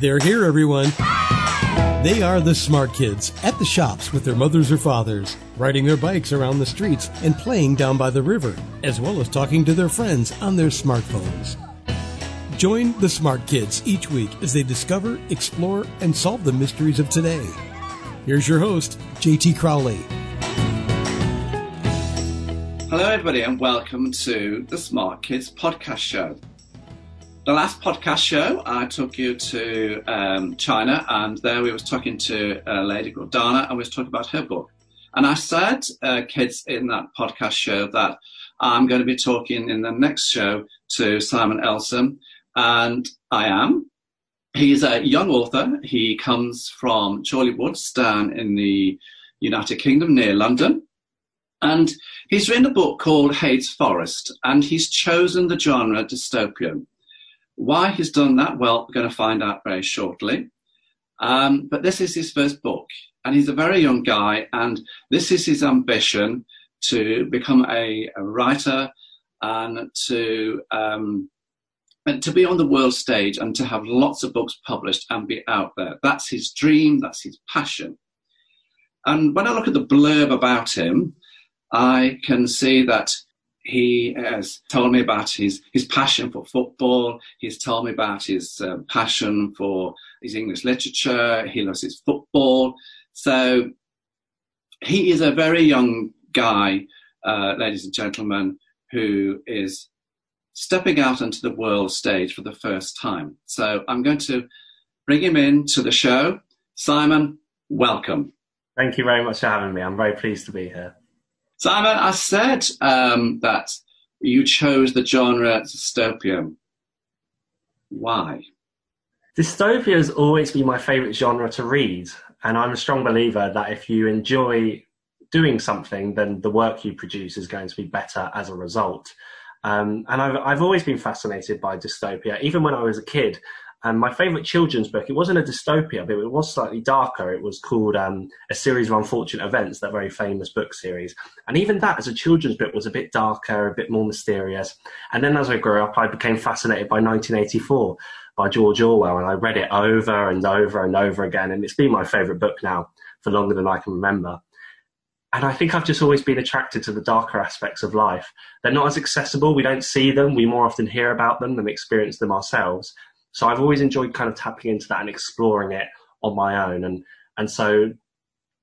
They're here, everyone. They are the smart kids at the shops with their mothers or fathers, riding their bikes around the streets and playing down by the river, as well as talking to their friends on their smartphones. Join the smart kids each week as they discover, explore, and solve the mysteries of today. Here's your host, JT Crowley. Hello, everybody, and welcome to the Smart Kids podcast show. The last podcast show, I took you to um, China, and there we was talking to a lady called Dana, and we was talking about her book. And I said, uh, kids, in that podcast show that I'm going to be talking in the next show to Simon Elson, and I am. He's a young author. He comes from Chorley Woods down in the United Kingdom near London. And he's written a book called Hades Forest, and he's chosen the genre dystopian. Why he's done that, well, we're going to find out very shortly. Um, but this is his first book, and he's a very young guy, and this is his ambition to become a, a writer and to um, and to be on the world stage and to have lots of books published and be out there. That's his dream. That's his passion. And when I look at the blurb about him, I can see that he has told me about his, his passion for football. He's told me about his uh, passion for his English literature. He loves his football. So he is a very young guy, uh, ladies and gentlemen, who is stepping out onto the world stage for the first time. So I'm going to bring him in to the show. Simon, welcome. Thank you very much for having me. I'm very pleased to be here. Simon, I said um, that you chose the genre dystopian. Why? Dystopia has always been my favourite genre to read, and I'm a strong believer that if you enjoy doing something, then the work you produce is going to be better as a result. Um, and I've, I've always been fascinated by dystopia. Even when I was a kid, and my favourite children's book, it wasn't a dystopia, but it was slightly darker. It was called um, A Series of Unfortunate Events, that very famous book series. And even that, as a children's book, was a bit darker, a bit more mysterious. And then as I grew up, I became fascinated by 1984 by George Orwell, and I read it over and over and over again. And it's been my favourite book now for longer than I can remember. And I think I've just always been attracted to the darker aspects of life. They're not as accessible. We don't see them. We more often hear about them than experience them ourselves. So I've always enjoyed kind of tapping into that and exploring it on my own. And, and so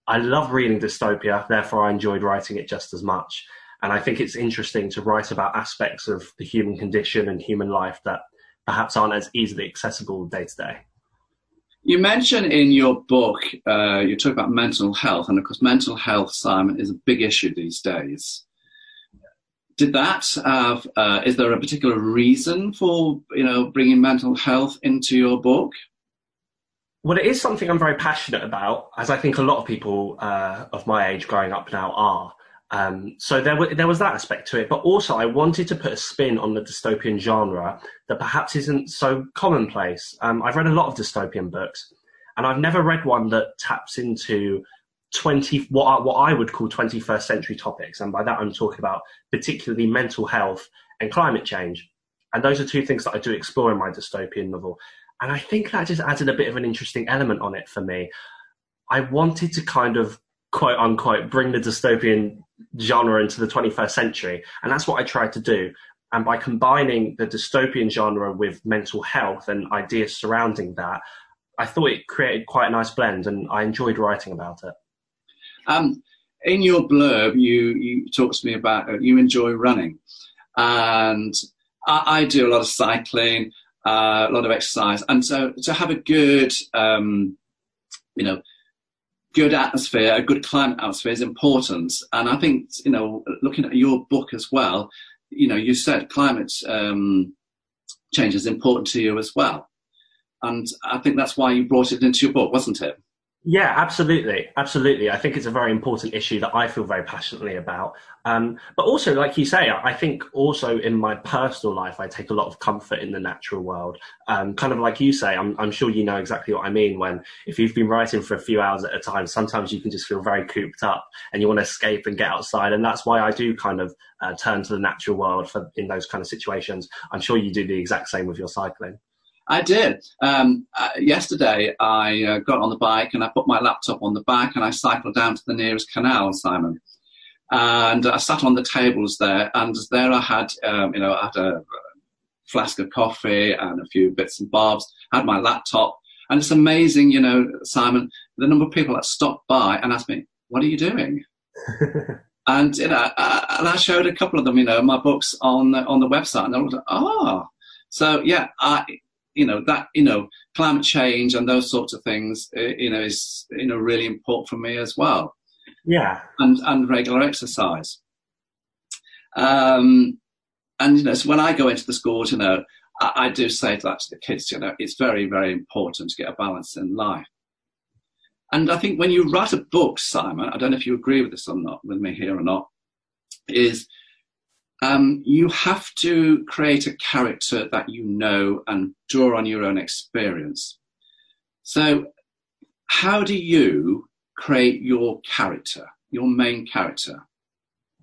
I love reading dystopia, therefore I enjoyed writing it just as much. And I think it's interesting to write about aspects of the human condition and human life that perhaps aren't as easily accessible day to day. You mentioned in your book, uh, you talk about mental health, and of course, mental health, Simon, is a big issue these days did that have, uh, is there a particular reason for, you know, bringing mental health into your book? Well, it is something I'm very passionate about, as I think a lot of people uh, of my age growing up now are. Um, so there, w- there was that aspect to it, but also I wanted to put a spin on the dystopian genre that perhaps isn't so commonplace. Um, I've read a lot of dystopian books, and I've never read one that taps into 20 what I, what I would call 21st century topics and by that I'm talking about particularly mental health and climate change. And those are two things that I do explore in my dystopian novel. And I think that just added a bit of an interesting element on it for me. I wanted to kind of quote unquote bring the dystopian genre into the 21st century and that's what I tried to do. And by combining the dystopian genre with mental health and ideas surrounding that I thought it created quite a nice blend and I enjoyed writing about it. Um, in your blurb, you you talk to me about uh, you enjoy running, and I, I, do a lot of cycling, uh, a lot of exercise, and so to have a good, um, you know, good atmosphere, a good climate atmosphere is important. And I think you know, looking at your book as well, you know, you said climate um, change is important to you as well, and I think that's why you brought it into your book, wasn't it? Yeah, absolutely, absolutely. I think it's a very important issue that I feel very passionately about. Um, but also, like you say, I think also in my personal life, I take a lot of comfort in the natural world. Um, kind of like you say, I'm, I'm, sure you know exactly what I mean. When if you've been writing for a few hours at a time, sometimes you can just feel very cooped up and you want to escape and get outside. And that's why I do kind of uh, turn to the natural world for in those kind of situations. I'm sure you do the exact same with your cycling. I did. Um, uh, yesterday, I uh, got on the bike and I put my laptop on the back and I cycled down to the nearest canal, Simon. And I sat on the tables there, and there I had, um, you know, I had a flask of coffee and a few bits and bobs. I had my laptop, and it's amazing, you know, Simon, the number of people that stopped by and asked me, "What are you doing?" and you know, I, and I showed a couple of them, you know, my books on the, on the website, and they were like, "Oh." So yeah, I you know that you know climate change and those sorts of things uh, you know is you know really important for me as well. Yeah. And and regular exercise. Um and you know so when i go into the schools you know I, I do say that to the kids you know it's very very important to get a balance in life. And i think when you write a book simon i don't know if you agree with this or not with me here or not is um, you have to create a character that you know and draw on your own experience. So, how do you create your character, your main character?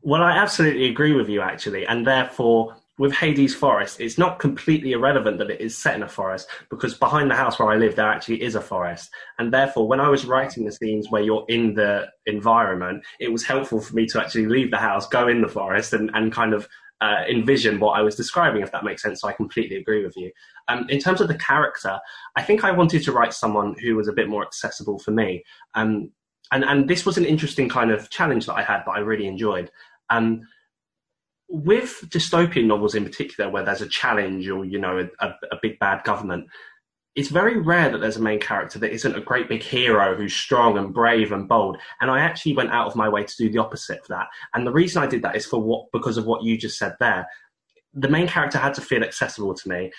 Well, I absolutely agree with you, actually, and therefore, with Hades Forest, it's not completely irrelevant that it is set in a forest because behind the house where I live, there actually is a forest. And therefore, when I was writing the scenes where you're in the environment, it was helpful for me to actually leave the house, go in the forest, and, and kind of uh, envision what I was describing, if that makes sense. So I completely agree with you. Um, in terms of the character, I think I wanted to write someone who was a bit more accessible for me. Um, and, and this was an interesting kind of challenge that I had that I really enjoyed. Um, with dystopian novels in particular, where there's a challenge or you know a, a, big bad government, it's very rare that there's a main character that isn't a great big hero who's strong and brave and bold. And I actually went out of my way to do the opposite of that. And the reason I did that is for what because of what you just said there. The main character had to feel accessible to me.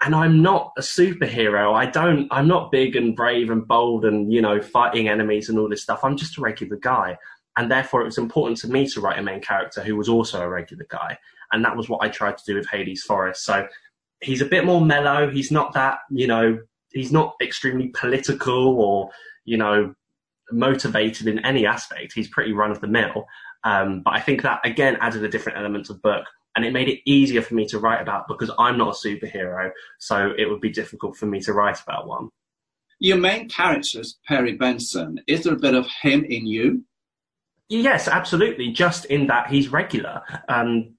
And I'm not a superhero. I don't I'm not big and brave and bold and, you know, fighting enemies and all this stuff. I'm just a regular guy and therefore it was important to me to write a main character who was also a regular guy. And that was what i tried to do with hades forest so he's a bit more mellow. He's not that you know he's not extremely political or you know motivated in any aspect. He's pretty run of the mill. Um, but i think that again added a different element of book. And it made it easier for me to write about because i'm not a superhero. So it would be difficult for me to write about one. Your main character is perry benson. Is there a bit of him in you Yes, absolutely. Just in that he's regular. Um,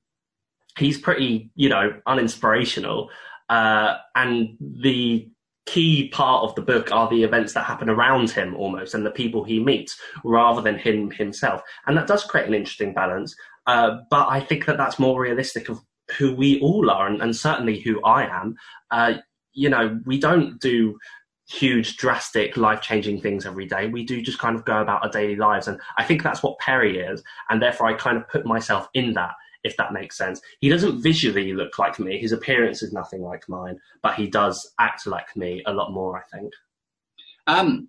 he's pretty, you know, uninspirational. Uh, and the key part of the book are the events that happen around him almost and the people he meets rather than him himself. And that does create an interesting balance. Uh, but I think that that's more realistic of who we all are and, and certainly who I am. Uh, you know, we don't do huge, drastic, life changing things every day. We do just kind of go about our daily lives. And I think that's what Perry is. And therefore, I kind of put myself in that, if that makes sense. He doesn't visually look like me. His appearance is nothing like mine, but he does act like me a lot more, I think. Um,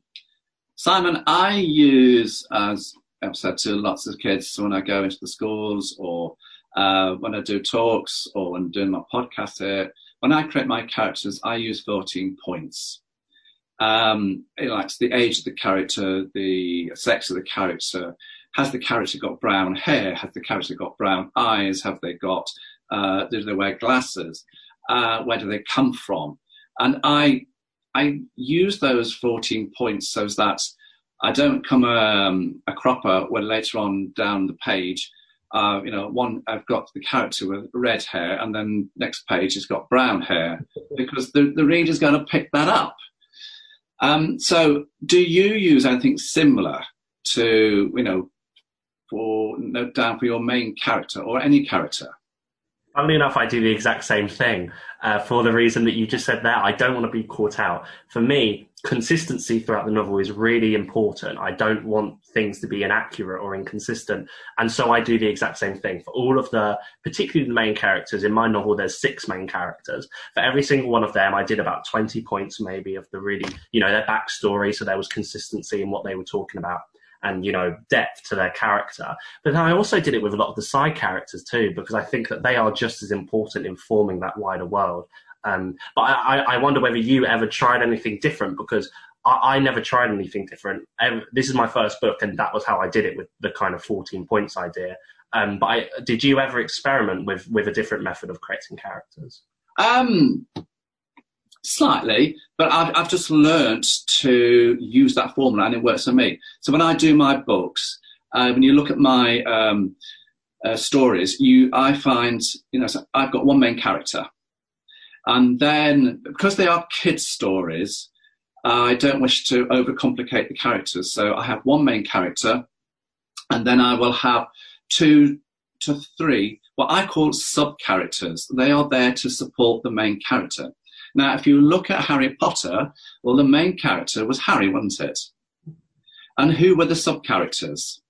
Simon, I use, as I've said to lots of kids when I go into the schools or uh, when I do talks or when I'm doing my podcast here, when I create my characters, I use 14 points um, like the age of the character, the sex of the character. Has the character got brown hair? Has the character got brown eyes? Have they got? Uh, do they wear glasses? Uh, where do they come from? And I, I use those 14 points so that I don't come um, a cropper when later on down the page, uh, you know, one I've got the character with red hair, and then next page has got brown hair, because the, the reader's going to pick that up. Um, so, do you use anything similar to, you know, for note down for your main character or any character? Funnily enough, I do the exact same thing uh, for the reason that you just said there. I don't want to be caught out. For me, consistency throughout the novel is really important. I don't want things to be inaccurate or inconsistent. And so I do the exact same thing for all of the, particularly the main characters. In my novel, there's six main characters. For every single one of them, I did about 20 points maybe of the really, you know, their backstory. So there was consistency in what they were talking about and you know depth to their character. But I also did it with a lot of the side characters too, because I think that they are just as important in forming that wider world. Um, but I, I wonder whether you ever tried anything different because I, I never tried anything different. this is my first book, and that was how I did it with the kind of 14 points idea. Um, but I, did you ever experiment with with a different method of creating characters? Um, Slightly, but I've, I've just learned to use that formula and it works for me. So when I do my books, uh, when you look at my um, uh, stories, you, I find, you know, so I've got one main character. And then, because they are kids' stories, I don't wish to overcomplicate the characters. So I have one main character, and then I will have two to three, what I call sub characters. They are there to support the main character. Now, if you look at Harry Potter, well, the main character was Harry, wasn't it? And who were the sub characters?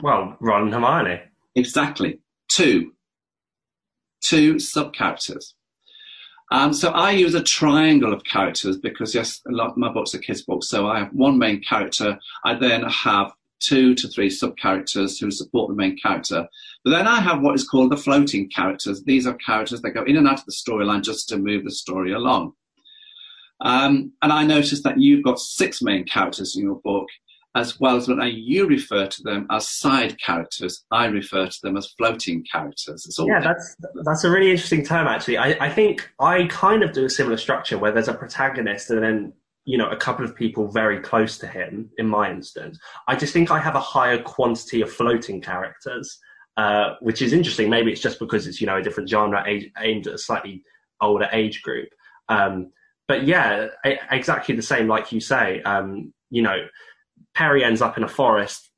Well, Ron and Hermione. Exactly. Two. Two sub characters. Um, so I use a triangle of characters because, yes, a lot of my books are kids' books. So I have one main character. I then have two to three sub characters who support the main character. But then I have what is called the floating characters. These are characters that go in and out of the storyline just to move the story along. Um, and I noticed that you've got six main characters in your book, as well as when I, you refer to them as side characters, I refer to them as floating characters. yeah, that's that's a really interesting term. Actually, I, I think I kind of do a similar structure where there's a protagonist and then you know a couple of people very close to him. In my instance, I just think I have a higher quantity of floating characters, uh, which is interesting. Maybe it's just because it's you know a different genre aimed at a slightly older age group. Um, but yeah, exactly the same, like you say. Um, you know Perry ends up in a forest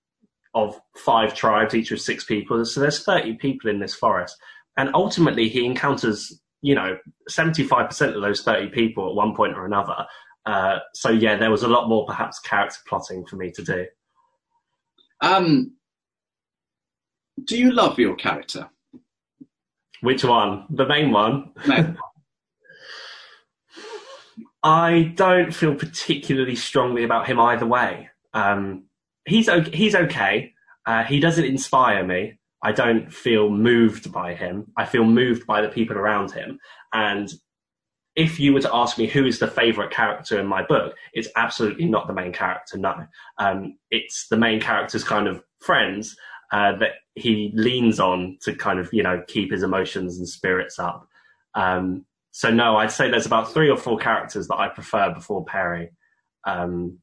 of five tribes, each with six people. So there's 30 people in this forest. And ultimately, he encounters, you know, 75% of those 30 people at one point or another. Uh, so, yeah, there was a lot more perhaps character plotting for me to do. Um, do you love your character? Which one? The main one? No. I don't feel particularly strongly about him either way. Um, he's okay, he's okay. Uh, he doesn't inspire me. I don't feel moved by him. I feel moved by the people around him. And if you were to ask me who is the favorite character in my book, it's absolutely not the main character. No, um, it's the main character's kind of friends uh, that he leans on to kind of you know keep his emotions and spirits up. Um, so no, I'd say there's about three or four characters that I prefer before Perry. Um,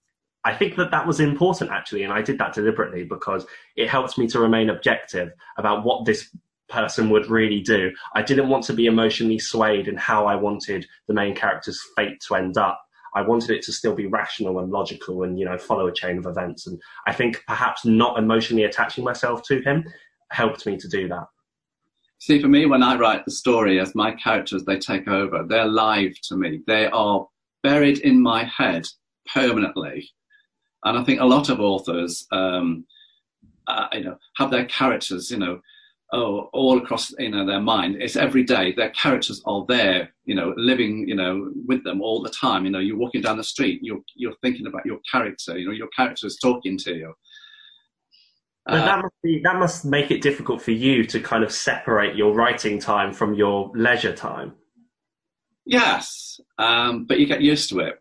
I think that that was important actually, and I did that deliberately because it helps me to remain objective about what this person would really do. I didn't want to be emotionally swayed in how I wanted the main character's fate to end up. I wanted it to still be rational and logical and, you know, follow a chain of events. And I think perhaps not emotionally attaching myself to him helped me to do that. See, for me, when I write the story as my characters, they take over, they're live to me. They are buried in my head permanently. And I think a lot of authors, um, uh, you know, have their characters, you know, oh, all across, you know, their mind. It's every day. Their characters are there, you know, living, you know, with them all the time. You know, you're walking down the street, you're you're thinking about your character. You know, your character is talking to you. But uh, that must be that must make it difficult for you to kind of separate your writing time from your leisure time. Yes, um, but you get used to it.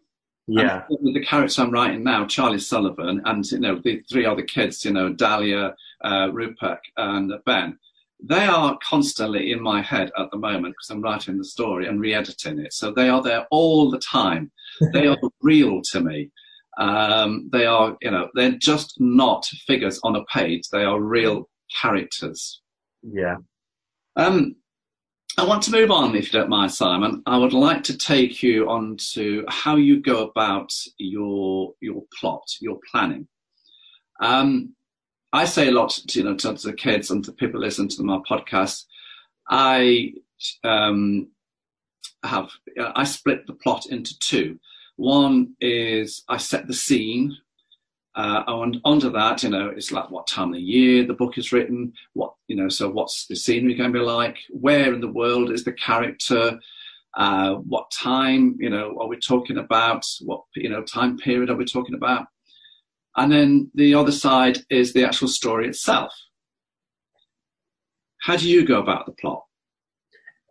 Yeah. And the character I'm writing now, Charlie Sullivan, and you know the three other kids, you know Dahlia, uh, Rupak, and Ben. They are constantly in my head at the moment because I'm writing the story and re-editing it. So they are there all the time. they are real to me. Um, they are, you know, they're just not figures on a page. They are real characters. Yeah. Um, I want to move on, if you don't mind, Simon. I would like to take you on to how you go about your your plot, your planning. Um, I say a lot, to, you know, to the kids and to people listen to my podcast. I um, have I split the plot into two. One is I set the scene uh, and under that, you know, it's like what time of the year the book is written, what, you know, so what's the scenery going to be like? Where in the world is the character? Uh, what time, you know, are we talking about? What, you know, time period are we talking about? And then the other side is the actual story itself. How do you go about the plot?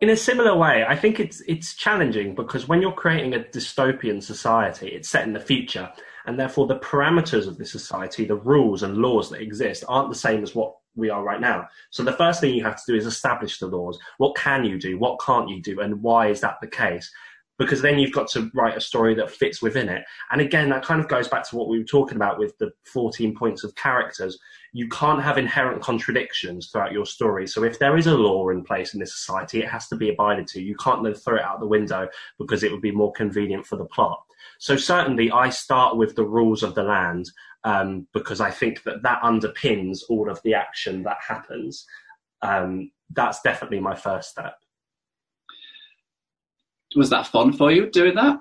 In a similar way, I think it's it's challenging because when you're creating a dystopian society, it's set in the future and therefore the parameters of the society, the rules and laws that exist, aren't the same as what we are right now. So the first thing you have to do is establish the laws. What can you do? What can't you do? And why is that the case? Because then you've got to write a story that fits within it. And again, that kind of goes back to what we were talking about with the 14 points of characters. You can't have inherent contradictions throughout your story. So if there is a law in place in this society, it has to be abided to. You can't then throw it out the window because it would be more convenient for the plot. So certainly I start with the rules of the land um, because I think that that underpins all of the action that happens. Um, that's definitely my first step was that fun for you doing that?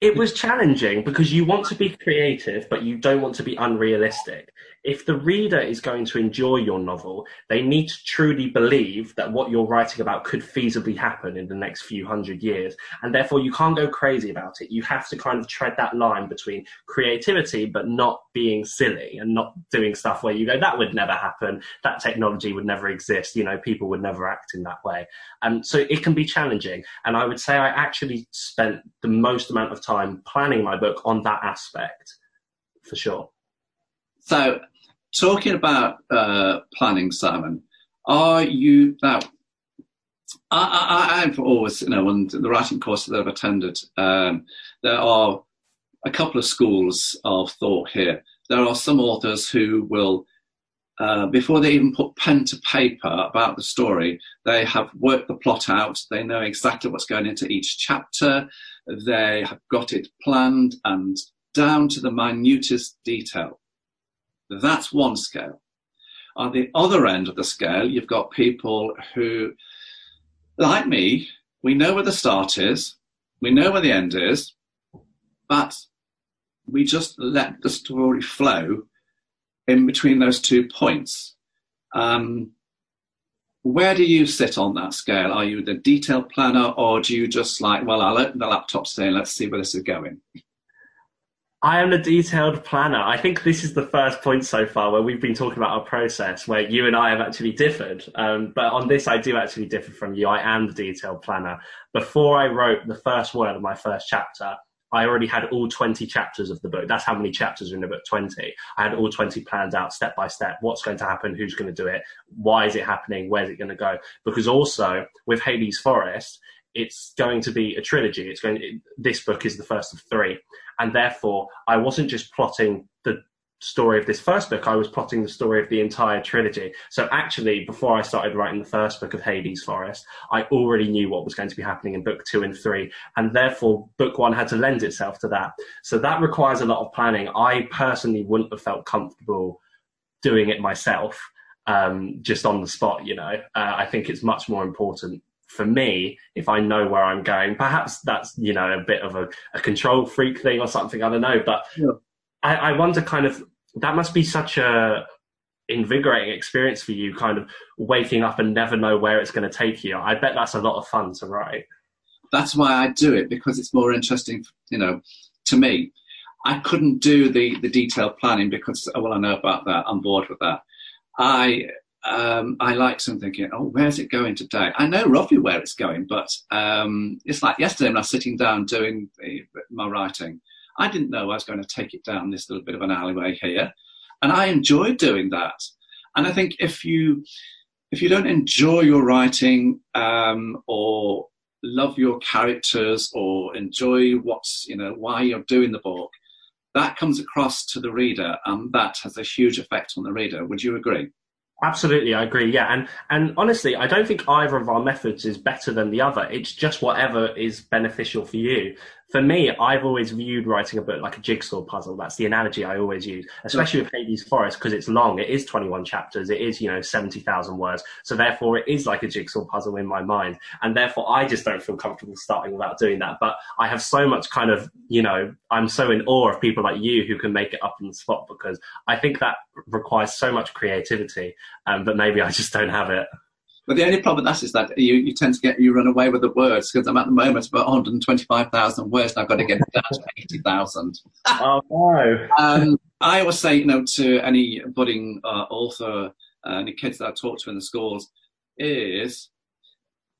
It was challenging because you want to be creative, but you don't want to be unrealistic if the reader is going to enjoy your novel, they need to truly believe that what you're writing about could feasibly happen in the next few hundred years. And therefore, you can't go crazy about it. You have to kind of tread that line between creativity, but not being silly and not doing stuff where you go, that would never happen. That technology would never exist. You know, people would never act in that way. And so it can be challenging. And I would say I actually spent the most amount of time planning my book on that aspect for sure. So talking about uh, planning, Simon, are you now? I, have always, you know, on the writing courses that I've attended, um, there are a couple of schools of thought here. There are some authors who will, uh, before they even put pen to paper about the story, they have worked the plot out. They know exactly what's going into each chapter. They have got it planned and down to the minutest detail. That's one scale. On the other end of the scale, you've got people who, like me, we know where the start is, we know where the end is, but we just let the story flow in between those two points. Um, where do you sit on that scale? Are you the detailed planner, or do you just like, well, I'll open the laptop today and let's see where this is going? I am the detailed planner. I think this is the first point so far where we've been talking about our process, where you and I have actually differed. Um, but on this, I do actually differ from you. I am the detailed planner. Before I wrote the first word of my first chapter, I already had all 20 chapters of the book. That's how many chapters are in the book 20. I had all 20 planned out step by step. What's going to happen? Who's going to do it? Why is it happening? Where's it going to go? Because also with Hades Forest, it's going to be a trilogy. It's going. To, this book is the first of three, and therefore I wasn't just plotting the story of this first book. I was plotting the story of the entire trilogy. So actually, before I started writing the first book of Hades Forest, I already knew what was going to be happening in book two and three, and therefore book one had to lend itself to that. So that requires a lot of planning. I personally wouldn't have felt comfortable doing it myself. Um, just on the spot, you know, uh, I think it's much more important for me, if I know where I'm going, perhaps that's, you know, a bit of a, a control freak thing or something, I don't know. But yeah. I, I wonder kind of, that must be such a invigorating experience for you, kind of waking up and never know where it's going to take you. I bet that's a lot of fun to write. That's why I do it because it's more interesting, you know, to me. I couldn't do the, the detailed planning because, well, I know about that. I'm bored with that. I um, I like some thinking, oh, where's it going today? I know roughly where it's going, but um, it's like yesterday when I was sitting down doing my writing, I didn't know I was going to take it down this little bit of an alleyway here, and I enjoyed doing that. And I think if you if you don't enjoy your writing um, or love your characters or enjoy what's you know why you're doing the book, that comes across to the reader, and that has a huge effect on the reader. Would you agree? Absolutely, I agree. Yeah, and and honestly, I don't think either of our methods is better than the other. It's just whatever is beneficial for you for me, I've always viewed writing a book like a jigsaw puzzle. That's the analogy I always use, especially with Hades Forest because it's long. It is 21 chapters. It is, you know, 70,000 words. So therefore it is like a jigsaw puzzle in my mind. And therefore I just don't feel comfortable starting without doing that. But I have so much kind of, you know, I'm so in awe of people like you who can make it up on the spot because I think that requires so much creativity. Um, but maybe I just don't have it. But the only problem with that is that you, you tend to get you run away with the words because I'm at the moment about 125,000 words and I've got to get it down to 80,000. oh no! um, I always say, you know, to any budding uh, author, uh, any kids that I talk to in the schools, is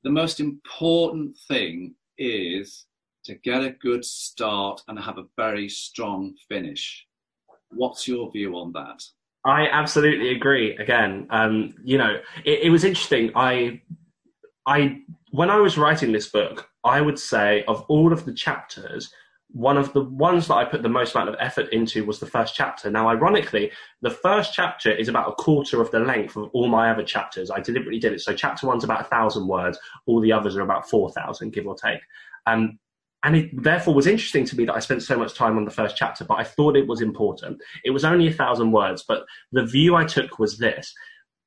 the most important thing is to get a good start and have a very strong finish. What's your view on that? I absolutely agree. Again, um, you know, it, it, was interesting. I I when I was writing this book, I would say of all of the chapters, one of the ones that I put the most amount of effort into was the first chapter. Now, ironically, the first chapter is about a quarter of the length of all my other chapters. I deliberately did it. So chapter one's about a thousand words. All the others are about 4,000, give or take. Um, and it therefore was interesting to me that I spent so much time on the first chapter, but I thought it was important. It was only a thousand words, but the view I took was this.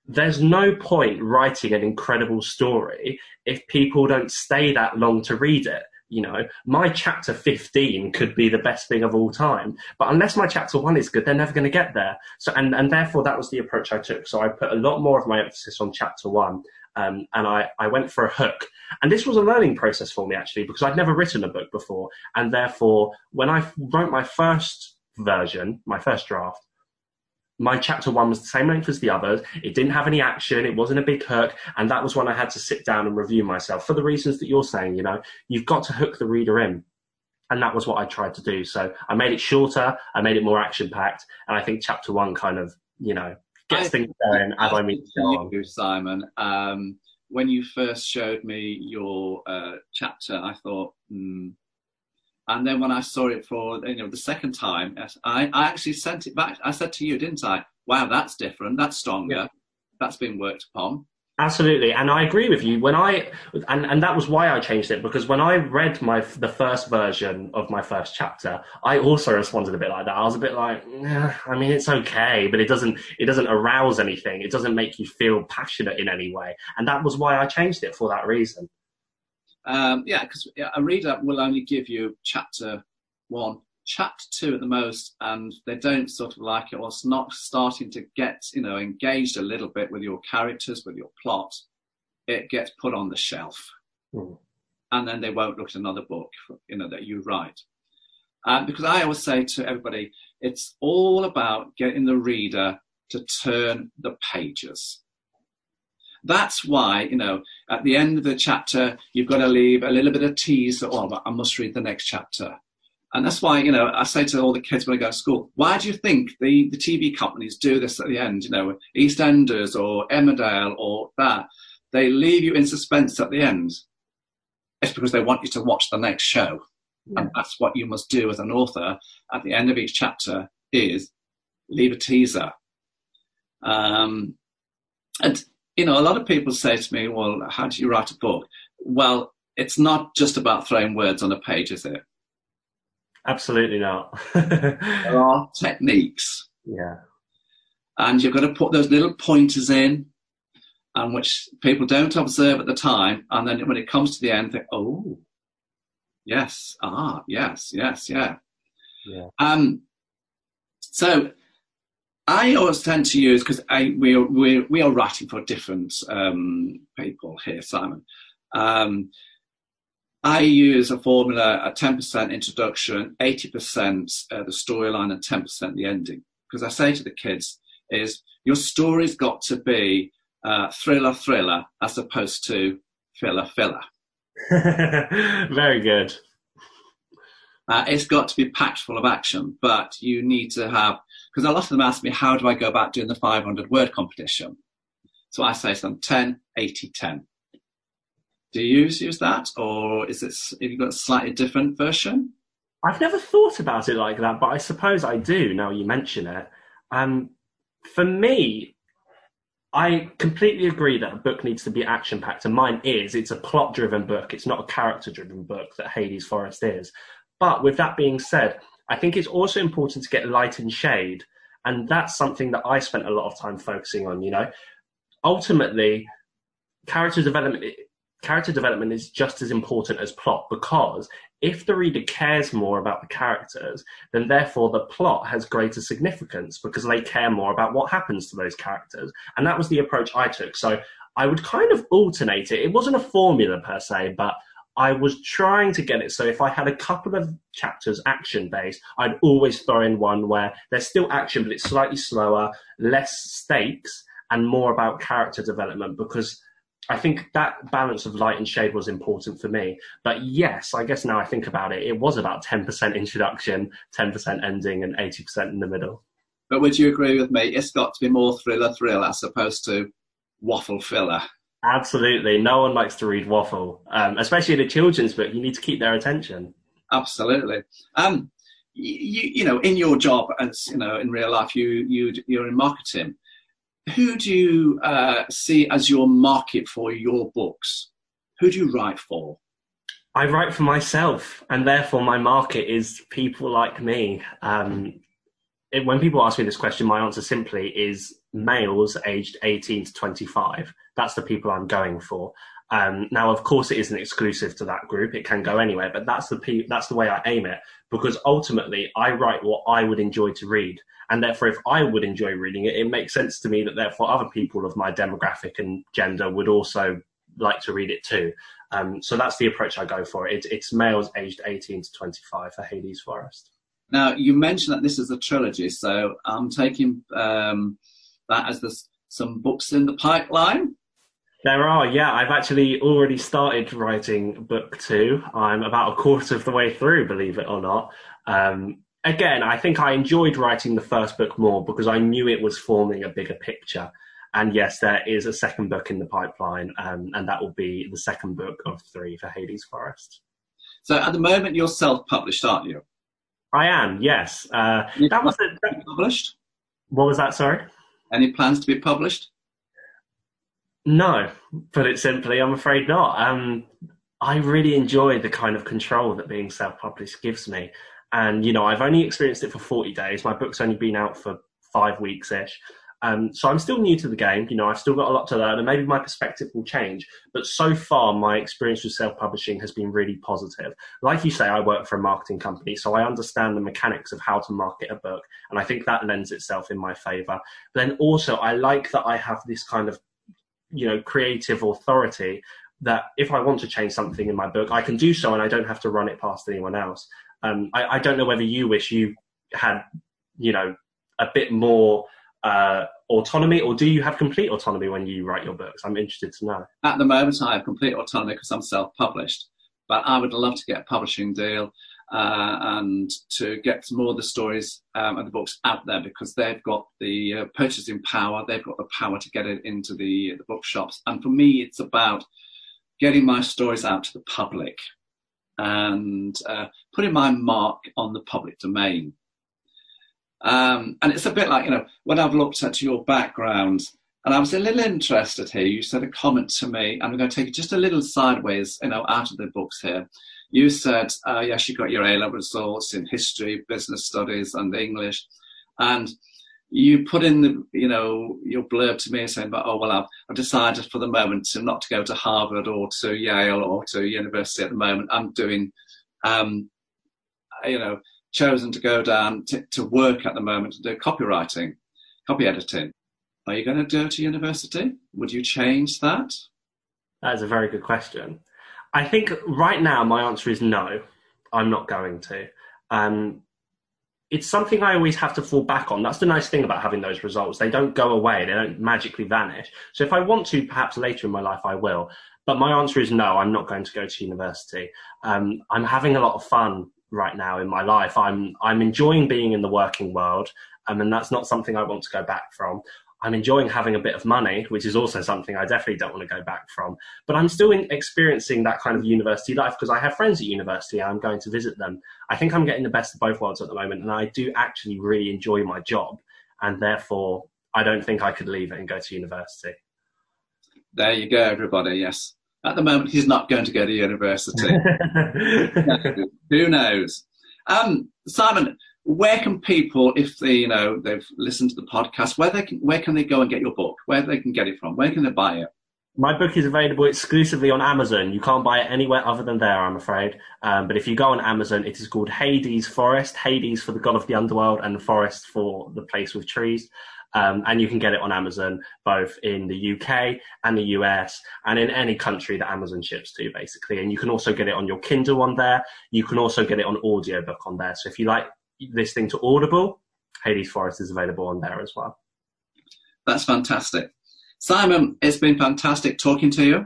There's no point writing an incredible story if people don't stay that long to read it you know, my chapter 15 could be the best thing of all time. But unless my chapter one is good, they're never going to get there. So, and, and therefore that was the approach I took. So I put a lot more of my emphasis on chapter one. Um, and I, I went for a hook. And this was a learning process for me actually, because I'd never written a book before. And therefore, when I wrote my first version, my first draft, my chapter one was the same length as the others. It didn't have any action. It wasn't a big hook. And that was when I had to sit down and review myself for the reasons that you're saying, you know, you've got to hook the reader in. And that was what I tried to do. So I made it shorter. I made it more action packed. And I think chapter one kind of, you know, gets I, things going as I mean, you, Simon, um, when you first showed me your uh, chapter, I thought, hmm, and then when I saw it for you know the second time, I, I actually sent it back. I said to you, didn't I? Wow, that's different. That's stronger. Yeah. That's been worked upon. Absolutely, and I agree with you. When I and and that was why I changed it because when I read my the first version of my first chapter, I also responded a bit like that. I was a bit like, I mean, it's okay, but it doesn't it doesn't arouse anything. It doesn't make you feel passionate in any way, and that was why I changed it for that reason. Um, yeah, because a reader will only give you chapter one, chapter two at the most, and they don't sort of like it or it's not starting to get, you know, engaged a little bit with your characters, with your plot, it gets put on the shelf. Mm. And then they won't look at another book, you know, that you write. Um, because I always say to everybody, it's all about getting the reader to turn the pages. That's why, you know, at the end of the chapter, you've got to leave a little bit of tease that, oh, I must read the next chapter. And that's why, you know, I say to all the kids when I go to school, why do you think the, the TV companies do this at the end? You know, EastEnders or Emmerdale or that. They leave you in suspense at the end. It's because they want you to watch the next show. Yeah. And that's what you must do as an author at the end of each chapter is leave a teaser. Um, and you know, a lot of people say to me, well, how do you write a book? Well, it's not just about throwing words on a page, is it? Absolutely not. there are techniques. Yeah. And you've got to put those little pointers in, and which people don't observe at the time. And then when it comes to the end, think, oh, yes, ah, yes, yes, yeah. Yeah. Um, so I always tend to use because we are we we are writing for different um, people here, Simon. Um, I use a formula: a ten percent introduction, eighty percent uh, the storyline, and ten percent the ending. Because I say to the kids, is your story's got to be uh, thriller thriller as opposed to filler filler. Very good. Uh, it's got to be packed full of action, but you need to have because a lot of them ask me, how do I go about doing the 500 word competition? So I say to them 10, 80, 10. Do you use, that, or is it have you got a slightly different version? I've never thought about it like that, but I suppose I do now you mention it. Um, for me, I completely agree that a book needs to be action packed, and mine is. It's a plot driven book, it's not a character driven book that Hades Forest is. But with that being said, I think it's also important to get light and shade. And that's something that I spent a lot of time focusing on, you know. Ultimately, character development character development is just as important as plot because if the reader cares more about the characters, then therefore the plot has greater significance because they care more about what happens to those characters. And that was the approach I took. So I would kind of alternate it. It wasn't a formula per se, but I was trying to get it so if I had a couple of chapters action based, I'd always throw in one where there's still action, but it's slightly slower, less stakes, and more about character development because I think that balance of light and shade was important for me. But yes, I guess now I think about it, it was about 10% introduction, 10% ending, and 80% in the middle. But would you agree with me? It's got to be more thriller thrill as opposed to waffle filler. Absolutely. No one likes to read waffle, um, especially in a children's book. You need to keep their attention. Absolutely. Um, you, you know, in your job as you know, in real life, you you you're in marketing. Who do you uh, see as your market for your books? Who do you write for? I write for myself, and therefore my market is people like me. Um, it, when people ask me this question, my answer simply is males aged 18 to 25. That's the people I'm going for. Um, now, of course, it isn't exclusive to that group; it can go anywhere. But that's the pe- that's the way I aim it because ultimately, I write what I would enjoy to read, and therefore, if I would enjoy reading it, it makes sense to me that therefore other people of my demographic and gender would also like to read it too. Um, so that's the approach I go for. It, it's males aged 18 to 25 for Hades Forest. Now, you mentioned that this is a trilogy, so I'm taking um, that as there's some books in the pipeline. There are, yeah. I've actually already started writing book two. I'm about a quarter of the way through, believe it or not. Um, again, I think I enjoyed writing the first book more because I knew it was forming a bigger picture. And yes, there is a second book in the pipeline, um, and that will be the second book of three for Hades Forest. So at the moment, you're self-published, aren't you? I am, yes. Uh, that was a, published. What was that? Sorry. Any plans to be published? No, put it simply, I'm afraid not. Um, I really enjoy the kind of control that being self-published gives me. And, you know, I've only experienced it for 40 days. My book's only been out for five weeks ish. Um, so I'm still new to the game. You know, I've still got a lot to learn, and maybe my perspective will change. But so far, my experience with self-publishing has been really positive. Like you say, I work for a marketing company, so I understand the mechanics of how to market a book, and I think that lends itself in my favour. But then also, I like that I have this kind of, you know, creative authority that if I want to change something in my book, I can do so, and I don't have to run it past anyone else. Um, I, I don't know whether you wish you had, you know, a bit more uh, autonomy, or do you have complete autonomy when you write your books? I'm interested to know. At the moment, I have complete autonomy because I'm self-published, but I would love to get a publishing deal uh, and to get more of the stories um, and the books out there because they've got the uh, purchasing power, they've got the power to get it into the, the bookshops. And for me, it's about getting my stories out to the public and uh, putting my mark on the public domain. Um, and it's a bit like, you know, when I've looked at your background, and I was a little interested here, you said a comment to me, and I'm going to take it just a little sideways, you know, out of the books here. You said, uh, yes, you got your A level results in history, business studies, and English. And you put in the, you know, your blurb to me saying, but, oh, well, I've, I've decided for the moment to not to go to Harvard or to Yale or to university at the moment. I'm doing, um, you know, chosen to go down to, to work at the moment to do copywriting, copy editing. Are you going to go to university? Would you change that? That is a very good question. I think right now my answer is no. I'm not going to. Um, it's something I always have to fall back on. That's the nice thing about having those results. They don't go away. They don't magically vanish. So if I want to, perhaps later in my life, I will. But my answer is no. I'm not going to go to university. Um, I'm having a lot of fun right now in my life. I'm I'm enjoying being in the working world, um, and that's not something I want to go back from. I'm enjoying having a bit of money, which is also something I definitely don't want to go back from. But I'm still experiencing that kind of university life because I have friends at university. I'm going to visit them. I think I'm getting the best of both worlds at the moment, and I do actually really enjoy my job, and therefore I don't think I could leave it and go to university. There you go, everybody. Yes. At the moment, he's not going to go to university. Who knows? Um, Simon, where can people, if they, you know, they've listened to the podcast, where they can, where can they go and get your book? Where they can get it from? Where can they buy it? My book is available exclusively on Amazon. You can't buy it anywhere other than there, I'm afraid. Um, but if you go on Amazon, it is called Hades Forest. Hades for the god of the underworld, and Forest for the place with trees. Um, and you can get it on Amazon both in the UK and the US and in any country that Amazon ships to, basically. And you can also get it on your Kindle on there. You can also get it on audiobook on there. So if you like listening to Audible, Hades Forest is available on there as well. That's fantastic. Simon, it's been fantastic talking to you.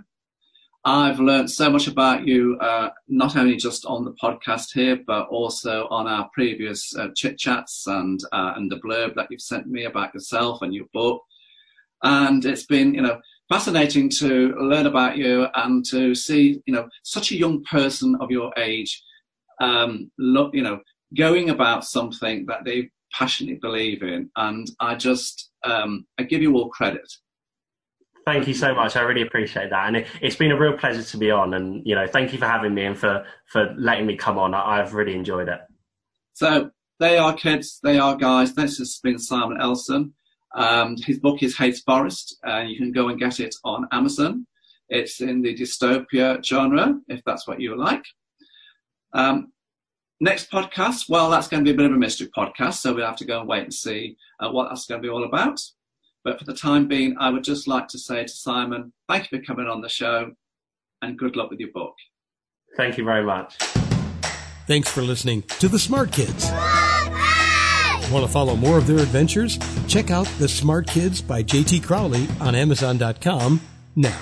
I've learned so much about you, uh, not only just on the podcast here, but also on our previous uh, chit chats and uh, and the blurb that you've sent me about yourself and your book. And it's been, you know, fascinating to learn about you and to see, you know, such a young person of your age, um, look, you know, going about something that they passionately believe in. And I just, um, I give you all credit. Thank you so much. I really appreciate that, and it, has been a real pleasure to be on. And you know, thank you for having me and for for letting me come on. I, I've really enjoyed it. So they are kids, they are guys. This has been Simon Elson. Um, his book is Hades Forest, and you can go and get it on Amazon. It's in the dystopia genre, if that's what you like. Um, next podcast, well, that's going to be a bit of a mystery podcast, so we'll have to go and wait and see uh, what that's going to be all about. But for the time being, I would just like to say to Simon, thank you for coming on the show, and good luck with your book. Thank you very much. Thanks for listening to The Smart Kids. Want to follow more of their adventures? Check out The Smart Kids by JT Crowley on Amazon.com now.